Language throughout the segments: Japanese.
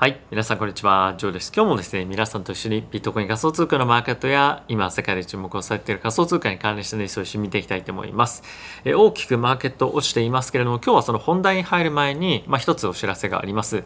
はい。皆さん、こんにちは。ジョーです。今日もですね、皆さんと一緒にビットコイン仮想通貨のマーケットや、今、世界で注目をされている仮想通貨に関連したニュースを一緒に見ていきたいと思います。え大きくマーケット落ちていますけれども、今日はその本題に入る前に、まあ、一つお知らせがあります。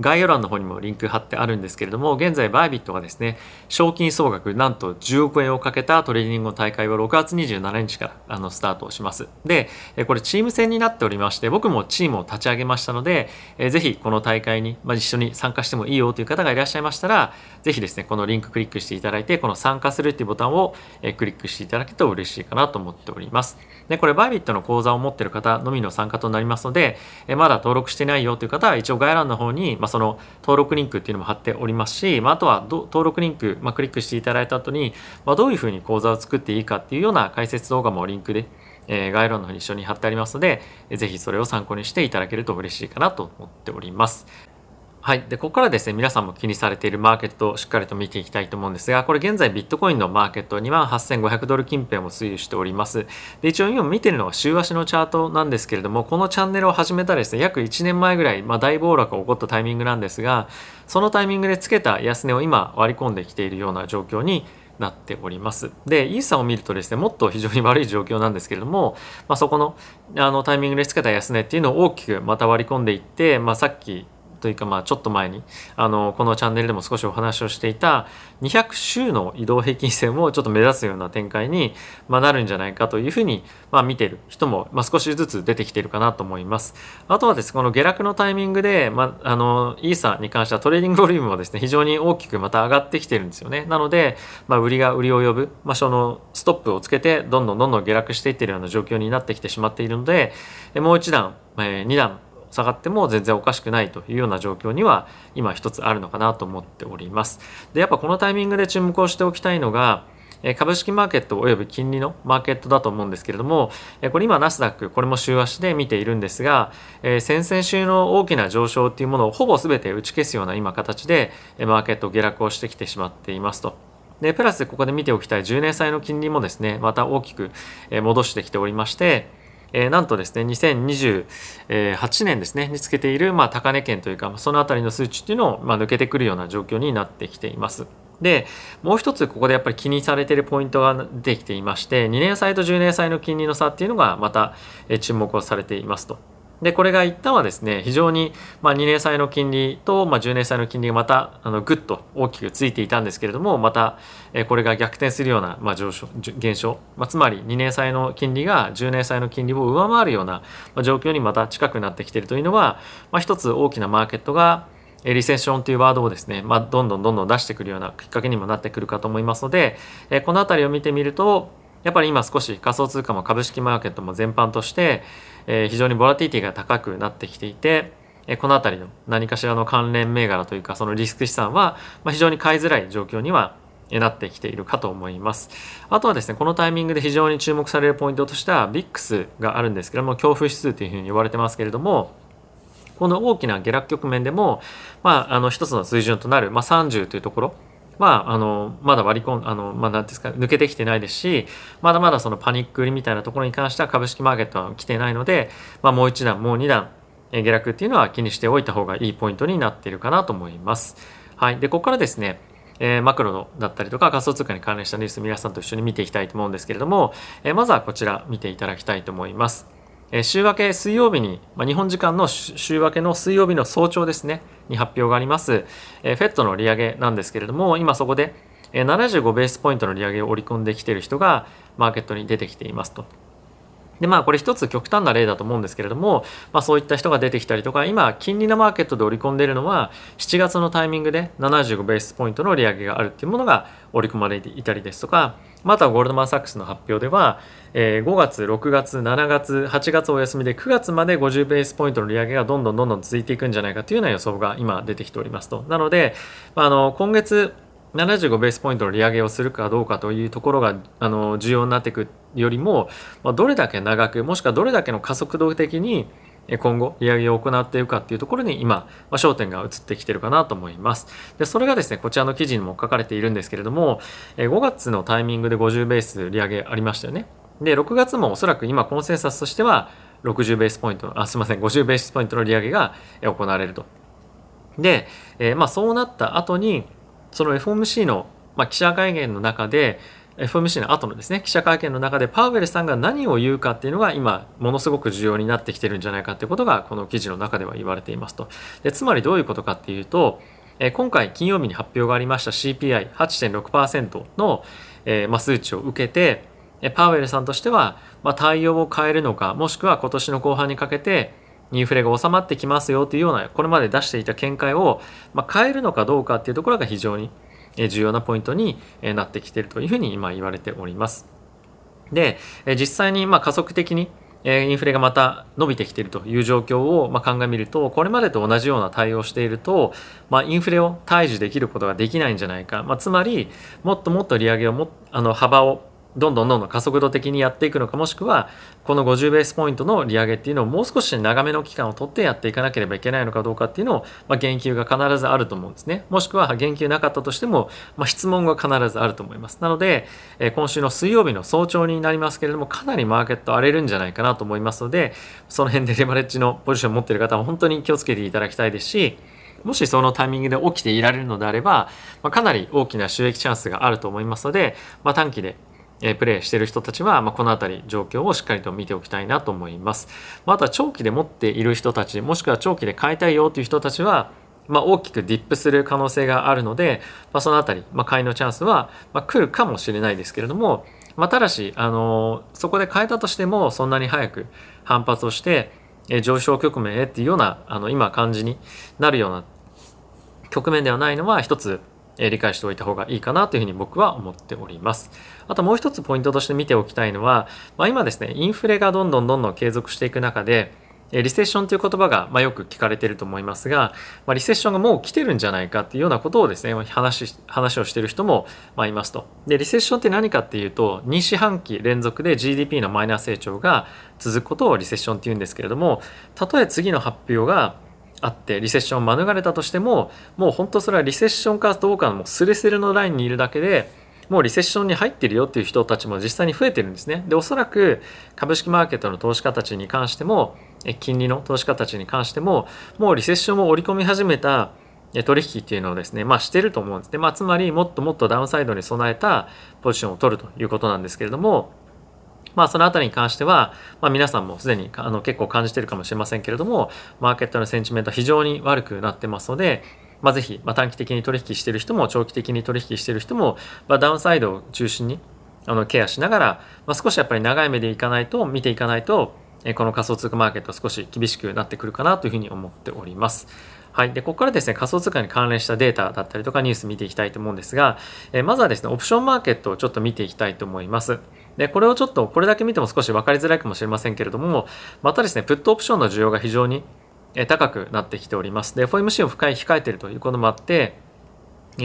概要欄の方にもリンク貼ってあるんですけれども、現在バイビットがですね、賞金総額なんと10億円をかけたトレーニングの大会を6月27日からあのスタートします。で、これチーム戦になっておりまして、僕もチームを立ち上げましたので、ぜひこの大会に、まあ、一緒に参加してもいいよという方がいらっしゃいましたら、ぜひですね、このリンククリックしていただいて、この参加するっていうボタンをクリックしていただけると嬉しいかなと思っております。で、これバイビットの講座を持っている方のみの参加となりますので、まだ登録してないよという方は一応概要欄の方に、まあ、その登録リンクっていうのも貼っておりますし、まあ、あとは登録リンク、まあ、クリックしていただいた後に、まあ、どういうふうに講座を作っていいかっていうような解説動画もリンクで、えー、概要欄の方に一緒に貼ってありますので、ぜひそれを参考にしていただけると嬉しいかなと思っております。はい。で、ここからですね、皆さんも気にされているマーケットをしっかりと見ていきたいと思うんですが、これ現在ビットコインのマーケット2万8500ドル近辺を推移しております。で、一応今見てるのは週足のチャートなんですけれども、このチャンネルを始めたですね、約1年前ぐらい、まあ、大暴落が起こったタイミングなんですが、そのタイミングでつけた安値を今割り込んできているような状況になっております。で、イーサを見るとですね、もっと非常に悪い状況なんですけれども、まあ、そこのあのタイミングでつけた安値っていうのを大きくまた割り込んでいって、まあ、さっきというかまあちょっと前にあのこのチャンネルでも少しお話をしていた200週の移動平均線をちょっと目指すような展開に、まなるんじゃないかというふうに、ま、見てる人も、ま、少しずつ出てきてるかなと思います。あとはですねこの下落のタイミングで、まあ、あのイーサに関しては trading volume もですね非常に大きくまた上がってきてるんですよね。なので、まあ、売りが売りを呼ぶ、まあ、そのストップをつけてどんどんどんどん下落していってるような状況になってきてしまっているのでもう一段、え、2段下がっても全然おかしくないというような状況には今一つあるのかなと思っております。で、やっぱこのタイミングで注目をしておきたいのが、株式マーケットおよび金利のマーケットだと思うんですけれども、これ今ナスダック、これも週足で見ているんですが、先々週の大きな上昇っていうものをほぼ全て打ち消すような今形で、マーケット下落をしてきてしまっていますと。で、プラスここで見ておきたい10年債の金利もですね、また大きく戻してきておりまして、えー、なんとですね2028年ですねにつけている、まあ、高値圏というかその辺りの数値っていうのを、まあ、抜けてくるような状況になってきています。でもう一つここでやっぱり気にされてるポイントが出てきていまして2年債と10年債の金利の差っていうのがまた注目をされていますと。でこれが一旦はですね非常に、まあ、2年債の金利と、まあ、10年債の金利がまたあのぐっと大きくついていたんですけれどもまた、えこれが逆転するような、まあ、上昇減少、まあ、つまり2年債の金利が10年債の金利を上回るような、まあ、状況にまた近くなってきているというのは、まあ、一つ大きなマーケットがリセッションというワードをですね、まあ、どんどんどんどん出してくるようなきっかけにもなってくるかと思いますので、えこの辺りを見てみるとやっぱり今少し仮想通貨も株式マーケットも全般として、えー、非常にボラティティが高くなってきていて、えー、この辺りの何かしらの関連銘柄というかそのリスク資産は、まあ、非常に買いづらい状況にはなってきているかと思います。あとはですね、このタイミングで非常に注目されるポイントとしては、VIX があるんですけども、恐怖指数というふうに言われてますけれども、この大きな下落局面でも、まあ、あの一つの水準となる、まあ、30というところ、まあ、あのまだ割り込んあの、まあ、なんですか抜けてきてないですしまだまだそのパニック売りみたいなところに関しては株式マーケットは来てないので、まあ、もう一段もう二段下落っていうのは気にしておいた方がいいポイントになっているかなと思います。はい、でここからですねえー、マクロだったりとか仮想通貨に関連したニュース皆さんと一緒に見ていきたいと思うんですけれども、えー、まずはこちら見ていただきたいと思います。週明け水曜日に、ま、日本時間の週明けの水曜日の早朝ですね、に発表があります、え、FED の利上げなんですけれども、今そこで、75ベースポイントの利上げを織り込んできている人がマーケットに出てきていますと。でまあこれ一つ極端な例だと思うんですけれども、まあ、そういった人が出てきたりとか今金利のマーケットで織り込んでいるのは7月のタイミングで75ベースポイントの利上げがあるっていうものが織り込まれていたりですとかまたゴールドマン・サックスの発表では、え、5月6月7月8月お休みで9月まで50ベースポイントの利上げがどんどんどんどん続いていくんじゃないかというような予想が今出てきておりますと。なので、ま、あの今月75ベースポイントの利上げをするかどうかというところがあの重要になっていくよりも、まあ、どれだけ長くもしくはどれだけの加速度的に今後利上げを行っていくかっていうところに今、まあ、焦点が移ってきてるかなと思います。で、それがですね、こちらの記事にも書かれているんですけれども、5月のタイミングで50ベース利上げありましたよね。で、6月もおそらく今コンセンサスとしては60ベースポイント、あ、すみません、50ベースポイントの利上げが行われると。で、えー、まあそうなった後にその FOMC の、まあ、記者会見の中で FOMC の後のですね記者会見の中でパウエルさんが何を言うかっていうのが今ものすごく重要になってきてるんじゃないかっていうことがこの記事の中では言われていますと。でつまりどういうことかっていうと今回金曜日に発表がありました CPI8.6% の、えま、数値を受けてパウエルさんとしては、ま、対応を変えるのかもしくは今年の後半にかけてインフレが収まってきますよというようなこれまで出していた見解を、ま、変えるのかどうかっていうところが非常に重要なポイントになってきているというふうに今言われております。で実際にま加速的にインフレがまた伸びてきているという状況をま鑑みるとこれまでと同じような対応をしていると、ま、インフレを対峙できることができないんじゃないか、ま、つまりもっともっと利上げをもあの幅をどんどんどんどん加速度的にやっていくのかもしくはこの50ベースポイントの利上げっていうのをもう少し長めの期間を取ってやっていかなければいけないのかどうかっていうのを、まあ、言及が必ずあると思うんですね。もしくは言及なかったとしても、まあ、質問が必ずあると思います。なので、え、今週の水曜日の早朝になりますけれどもかなりマーケット荒れるんじゃないかなと思いますのでその辺でレバレッジのポジションを持っている方は本当に気をつけていただきたいですしもしそのタイミングで起きていられるのであれば、まあ、かなり大きな収益チャンスがあると思いますので、ま、短期でえプレイしてる人たちは、まあ、この辺り状況をしっかりと見ておきたいなと思います。まあ、あとは長期で持っている人たちもしくは長期で買いたいよという人たちは、まあ、大きくディップする可能性があるので、まあ、その辺り、まあ、買いのチャンスは、ま、来るかもしれないですけれども、ま、ただし、あのそこで買えたとしてもそんなに早く反発をして、え上昇局面へっていうようなあの今感じになるような局面ではないのは一つえ理解しておいた方がいいかなというふうに僕は思っております。あともう一つポイントとして見ておきたいのは、まあ、今ですね、インフレがどんどんどんどん継続していく中で、リセッションという言葉が、まよく聞かれていると思いますが、まあ、リセッションがもう来てるんじゃないかっていうようなことをですね、話話をしている人も、まいますと。で、リセッションって何かっていうと、2四半期連続で GDP のマイナス成長が続くことをリセッションっていうんですけれども、たとえ次の発表があってリセッションを免れたとしてももう本当それはリセッションかどうかのもうスレスレのラインにいるだけでもうリセッションに入ってるよっていう人たちも実際に増えてるんですね。でおそらく株式マーケットの投資家たちに関しても金利の投資家たちに関してももうリセッションを織り込み始めた取引っていうのをですね、まあしてると思うんですね。まあつまりもっともっとダウンサイドに備えたポジションを取るということなんですけれども、まあ、そのあたりに関しては、まあ、皆さんもすでにあの結構感じてるかもしれませんけれども、マーケットのセンチメントは非常に悪くなってますので、まあ、ぜひ、まあ、短期的に取引してる人も長期的に取引してる人も、まあ、ダウンサイドを中心にあのケアしながら、まあ、少しやっぱり長い目でいかないと見ていかないとこの仮想通貨マーケット少し厳しくなってくるかなというふうに思っております。はい。で、ここからですね、仮想通貨に関連したデータだったりとかニュース見ていきたいと思うんですが、えまずはですね、オプションマーケットをちょっと見ていきたいと思います。で、これをちょっと、これだけ見ても少し分かりづらいかもしれませんけれども、またですね、プットオプションの需要が非常に高くなってきております。で、FOMC を深い控えているということもあって、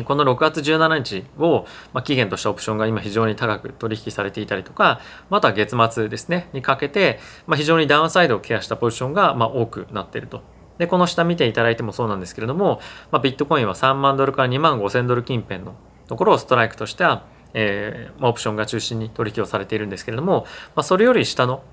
この6月17日を期限としたオプションが今非常に高く取引されていたりとか、また月末ですね、にかけて、非常にダウンサイドをケアしたポジションが多くなっていると。で、この下見ていただいてもそうなんですけれども、まあ、ビットコインは3万ドルから2万5千ドル近辺のところをストライクとしては、えーま、オプションが中心に取引をされているんですけれども、まあ、それより下の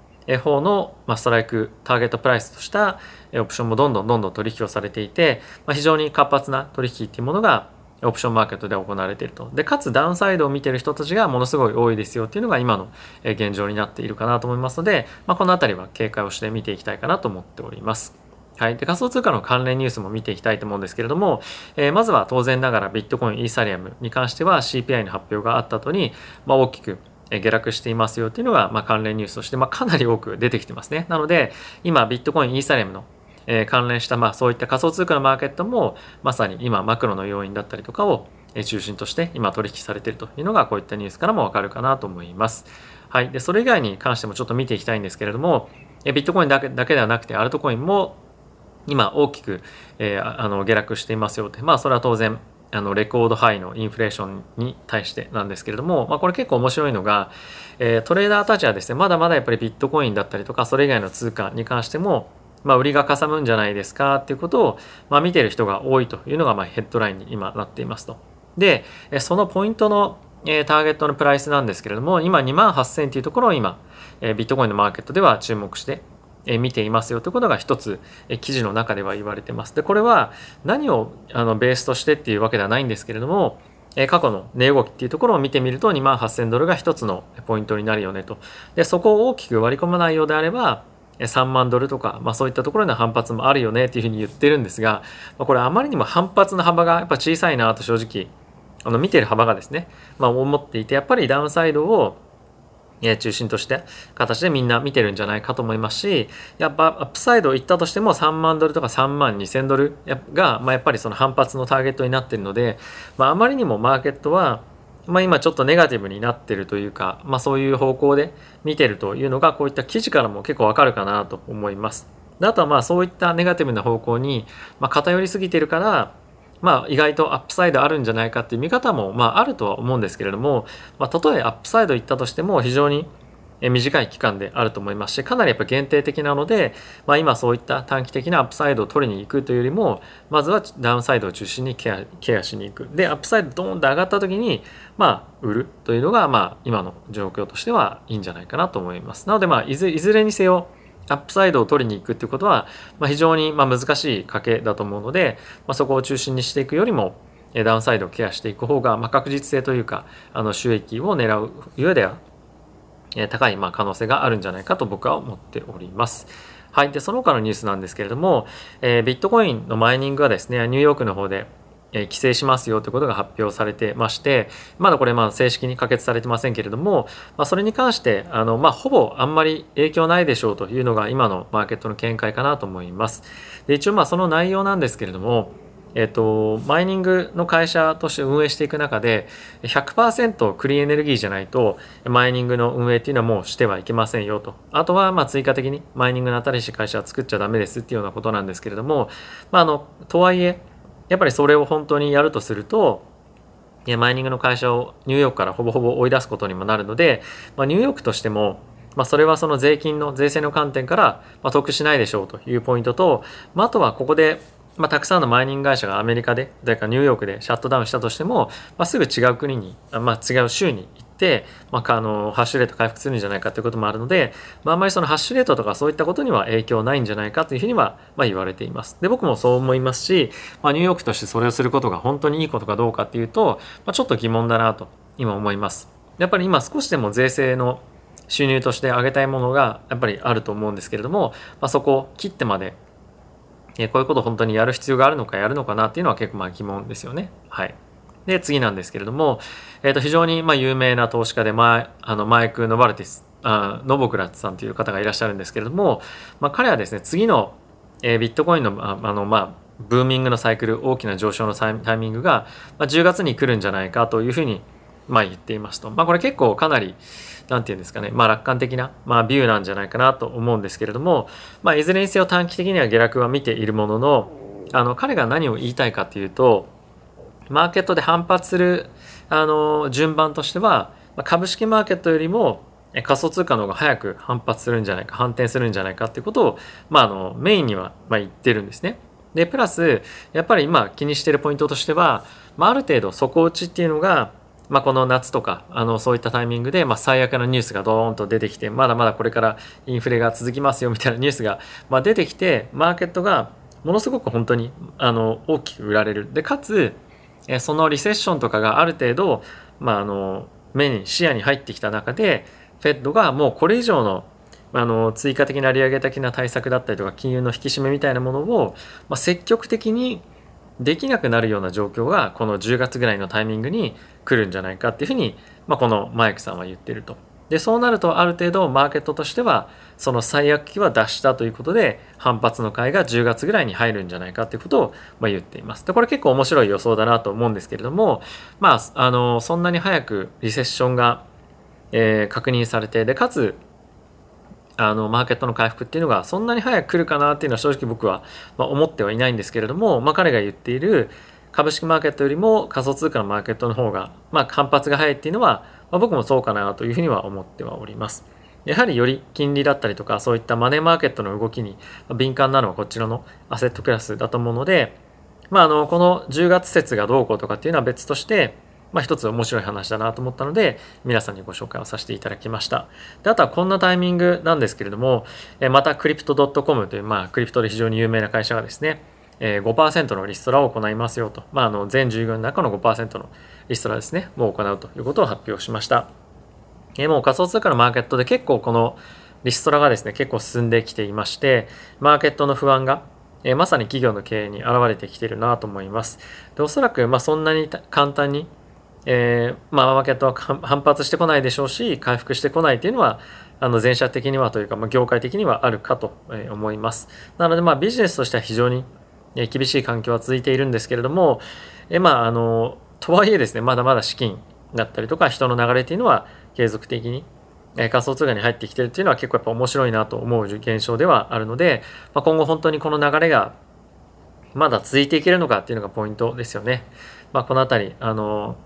方の、まあ、ストライクターゲットプライスとしたオプションもどんどんどんどん取引をされていて、まあ、非常に活発な取引っていうものがオプションマーケットで行われていると。で、かつダウンサイドを見てる人たちがものすごい多いですよっていうのが今の現状になっているかなと思いますので、まあ、この辺りは警戒をして見ていきたいかなと思っております。はい。で、仮想通貨の関連ニュースも見ていきたいと思うんですけれども、えー、まずは当然ながらビットコイン、イーサリアムに関しては CPI の発表があった後に、まあ、大きく下落していますよっていうのが、まあ、関連ニュースとして、まあ、かなり多く出てきてますね。なので、今、ビットコイン、イーサリアムの関連した、まあ、そういった仮想通貨のマーケットもまさに今マクロの要因だったりとかを中心として今取引されているというのがこういったニュースからもわかるかなと思います。はい。で、それ以外に関してもちょっと見ていきたいんですけれども、ビットコインだけだけではなくてアルトコインも今大きく、えー、あの下落していますよってまあそれは当然あのレコードハイのインフレーションに対してなんですけれども、まあ、これ結構面白いのが、えー、トレーダーたちはですねまだまだやっぱりビットコインだったりとかそれ以外の通貨に関してもまあ、売りがかさむんじゃないですかっていうことを、まあ、見てる人が多いというのがまあヘッドラインに今なっていますと。で、そのポイントのえターゲットのプライスなんですけれども今2万8000っていうところを今、えビットコインのマーケットでは注目して見ていますよということが一つ記事の中では言われてます。でこれは何をあのベースとしてっていうわけではないんですけれども過去の値動きっていうところを見てみると2万8000ドルが一つのポイントになるよねと。でそこを大きく割り込まないようであれば3万ドルとか、まあ、そういったところへの反発もあるよねっていうふうに言ってるんですが、ま、これあまりにも反発の幅がやっぱ小さいなと正直あの見てる幅がですね、まあ、思っていてやっぱりダウンサイドを中心として形でみんな見てるんじゃないかと思いますしやっぱアップサイド行ったとしても3万ドルとか3万2000ドルが、まあ、やっぱりその反発のターゲットになってるので、まあ、あまりにもマーケットは、まあ、今ちょっとネガティブになってるというか、まあ、そういう方向で見てるというのがこういった記事からも結構わかるかなと思います。あとはまあそういったネガティブな方向に、ま偏りすぎてるからまあ、意外と upside あるんじゃないかっていう見方も、まあ、あるとは思うんですけれども、まあ、たとえ upside 行ったとしても非常に短い期間であると思いますしかなりやっぱ限定的なので、まあ、今そういった短期的な upside を取りに行くというよりもまずは downside を中心にケアケアしに行く。で upside ドーンと上がった時にまあ売るというのがまあ今の状況としてはいいんじゃないかなと思います。なのでまあいずれにせよ upside を取りに行くっていうことは、まあ、非常にま難しい賭けだと思うので、まあ、そこを中心にしていくよりもダウンサイドをケアしていく方が、ま確実性というかあの収益を狙う上では高いま可能性があるんじゃないかと僕は思っております。はい。で、その他のニュースなんですけれども、えー、ビットコインのマイニングがですね、ニューヨークの方でえ規制しますよということが発表されてましてまだこれまあ正式に可決されてませんけれども、まあ、それに関してあの、まあ、ほぼあんまり影響ないでしょうというのが今のマーケットの見解かなと思います。で一応まあその内容なんですけれどもえっと、マイニングの会社として運営していく中で100%クリーンエネルギーじゃないとマイニングの運営っていうのはもうしてはいけませんよとあとはまあ追加的にマイニングの新しい会社は作っちゃダメですっていうようなことなんですけれども、まあ、あのとはいえやっぱりそれを本当にやるとするとマイニングの会社をニューヨークからほぼほぼ追い出すことにもなるので、まあ、ニューヨークとしても、まあ、それはその税金の税制の観点から、まあ、得しないでしょうというポイントと、まあ、あとはここで、まあ、たくさんのマイニング会社がアメリカで誰かニューヨークでシャットダウンしたとしても、まあ、すぐ違う国に、まあ、違う州に、まあ、あのハッシュレート回復するんじゃないかということもあるので、まあ、あんまりそのハッシュレートとかそういったことには影響ないんじゃないかというふうには、まあ、言われています。で僕もそう思いますし、まあ、ニューヨークとしてそれをすることが本当にいいことかどうかっていうと、まあ、ちょっと疑問だなと今思います。やっぱり今少しでも税制の収入として上げたいものがやっぱりあると思うんですけれども、まあ、そこを切ってまでこういうことを本当にやる必要があるのかやるのかなっていうのは結構まあ疑問ですよね。はい。で、次なんですけれども、えっ、ー、と、非常にまあ有名な投資家で、まあ、あの、マイク・ノバルティス、あノボクラッツさんという方がいらっしゃるんですけれども、まあ、彼はですね、次の、えー、ビットコインの、ああの、まあ、ブーミングのサイクル、大きな上昇のタイミングが、まあ、10月に来るんじゃないかというふうに、まあ、言っていますと。まあ、これ結構かなり、なんていうんですかね、まあ、楽観的な、まあ、ビューなんじゃないかなと思うんですけれども、まあ、いずれにせよ短期的には下落は見ているものの、あの、彼が何を言いたいかというと、マーケットで反発するあの順番としては株式マーケットよりも仮想通貨の方が早く反発するんじゃないか反転するんじゃないかっていうことを、まあ、あのメインには、ま、言ってるんですね。でプラスやっぱり今気にしてるポイントとしては、まあ、ある程度底打ちっていうのが、まあ、この夏とかあのそういったタイミングで、まあ、最悪のニュースがドーンと出てきてまだまだこれからインフレが続きますよみたいなニュースが、まあ、出てきてマーケットがものすごく本当にあの大きく売られるでかつそのリセッションとかがある程度、まあ、あの目に視野に入ってきた中で FED がもうこれ以上のあの追加的な利上げ的な対策だったりとか金融の引き締めみたいなものを、まあ、積極的にできなくなるような状況がこの10月ぐらいのタイミングに来るんじゃないかっていうふうに、まあ、このマイクさんは言ってると。でそうなるとある程度マーケットとしてはその最悪期は脱したということで反発の買いが10月ぐらいに入るんじゃないかということをま言っています。でこれ結構面白い予想だなと思うんですけれどもまああのそんなに早くリセッションが、えー、確認されてでかつあのマーケットの回復っていうのがそんなに早く来るかなっていうのは正直僕は、ま思ってはいないんですけれども、まあ、彼が言っている株式マーケットよりも仮想通貨のマーケットの方が、まあ、反発が早いっていうのはまあ、僕もそうかなというふうには思ってはおります。やはりより金利だったりとかそういったマネーマーケットの動きに敏感なのはこちらのアセットクラスだと思うので、まあ、あのこの10月節がどうこうとかっていうのは別としてまあ、一つ面白い話だなと思ったので皆さんにご紹介をさせていただきました。であとはこんなタイミングなんですけれどもまたクリプト .com という、まあ、クリプトで非常に有名な会社がですね5%のリストラを行いますよと、まあ、あの全従業員の中の5%のリストラですねもう行うということを発表しました。えもう仮想通貨のマーケットで結構このリストラがですね結構進んできていましてマーケットの不安がえまさに企業の経営に現れてきているなと思います。でおそらくまそんなに簡単にえー、まあ、マーケットは反発してこないでしょうし回復してこないというのはあの全社的にはというか、まあ、業界的にはあるかと思います。なので、まあ、ビジネスとしては非常に厳しい環境は続いているんですけれども、えまあ、あのとはいえですねまだまだ資金だったりとか人の流れというのは継続的に仮想通貨に入ってきてるっていうのは結構やっぱ面白いなと思う現象ではあるので、まあ、今後本当にこの流れがまだ続いていけるのかっていうのがポイントですよね。まあ、この辺りあの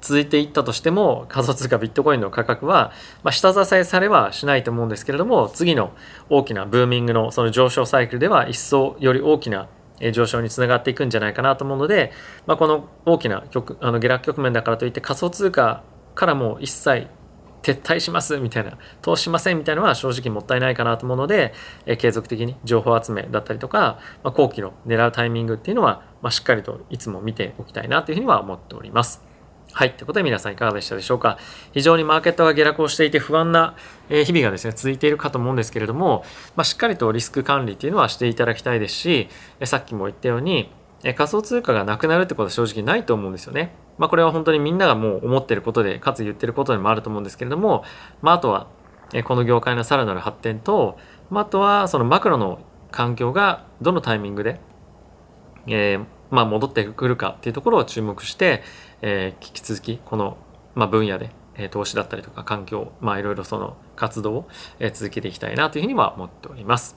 続いていったとしても仮想通貨ビットコインの価格は、まあ、下支えされはしないと思うんですけれども次の大きなブーミングのその上昇サイクルでは一層より大きな上昇につながっていくんじゃないかなと思うので、まあ、この大きな局あの下落局面だからといって仮想通貨からもう一切撤退しますみたいな投資しませんみたいなのは正直もったいないかなと思うので、え継続的に情報集めだったりとか、まあ、後期の狙うタイミングっていうのは、まあ、しっかりといつも見ておきたいなというふうには思っております。はい。ということで皆さんいかがでしたでしょうか？非常にマーケットが下落をしていて不安な日々がですね、続いているかと思うんですけれども、まあ、しっかりとリスク管理っていうのはしていただきたいですし、さっきも言ったように、仮想通貨がなくなるってことは正直ないと思うんですよね。まあ、これは本当にみんながもう思ってることで、かつ言ってることでもあると思うんですけれども、まあ、あとは、この業界のさらなる発展と、まあ、あとはそのマクロの環境がどのタイミングで、えー、まあ、戻ってくるかっていうところを注目して、えー、引き続きこの、まあ、分野で、え、投資だったりとか環境、まあ、いろいろその活動を、え、続けていきたいなというふうには思っております。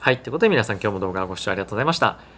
はい。ということで皆さん今日も動画をご視聴ありがとうございました。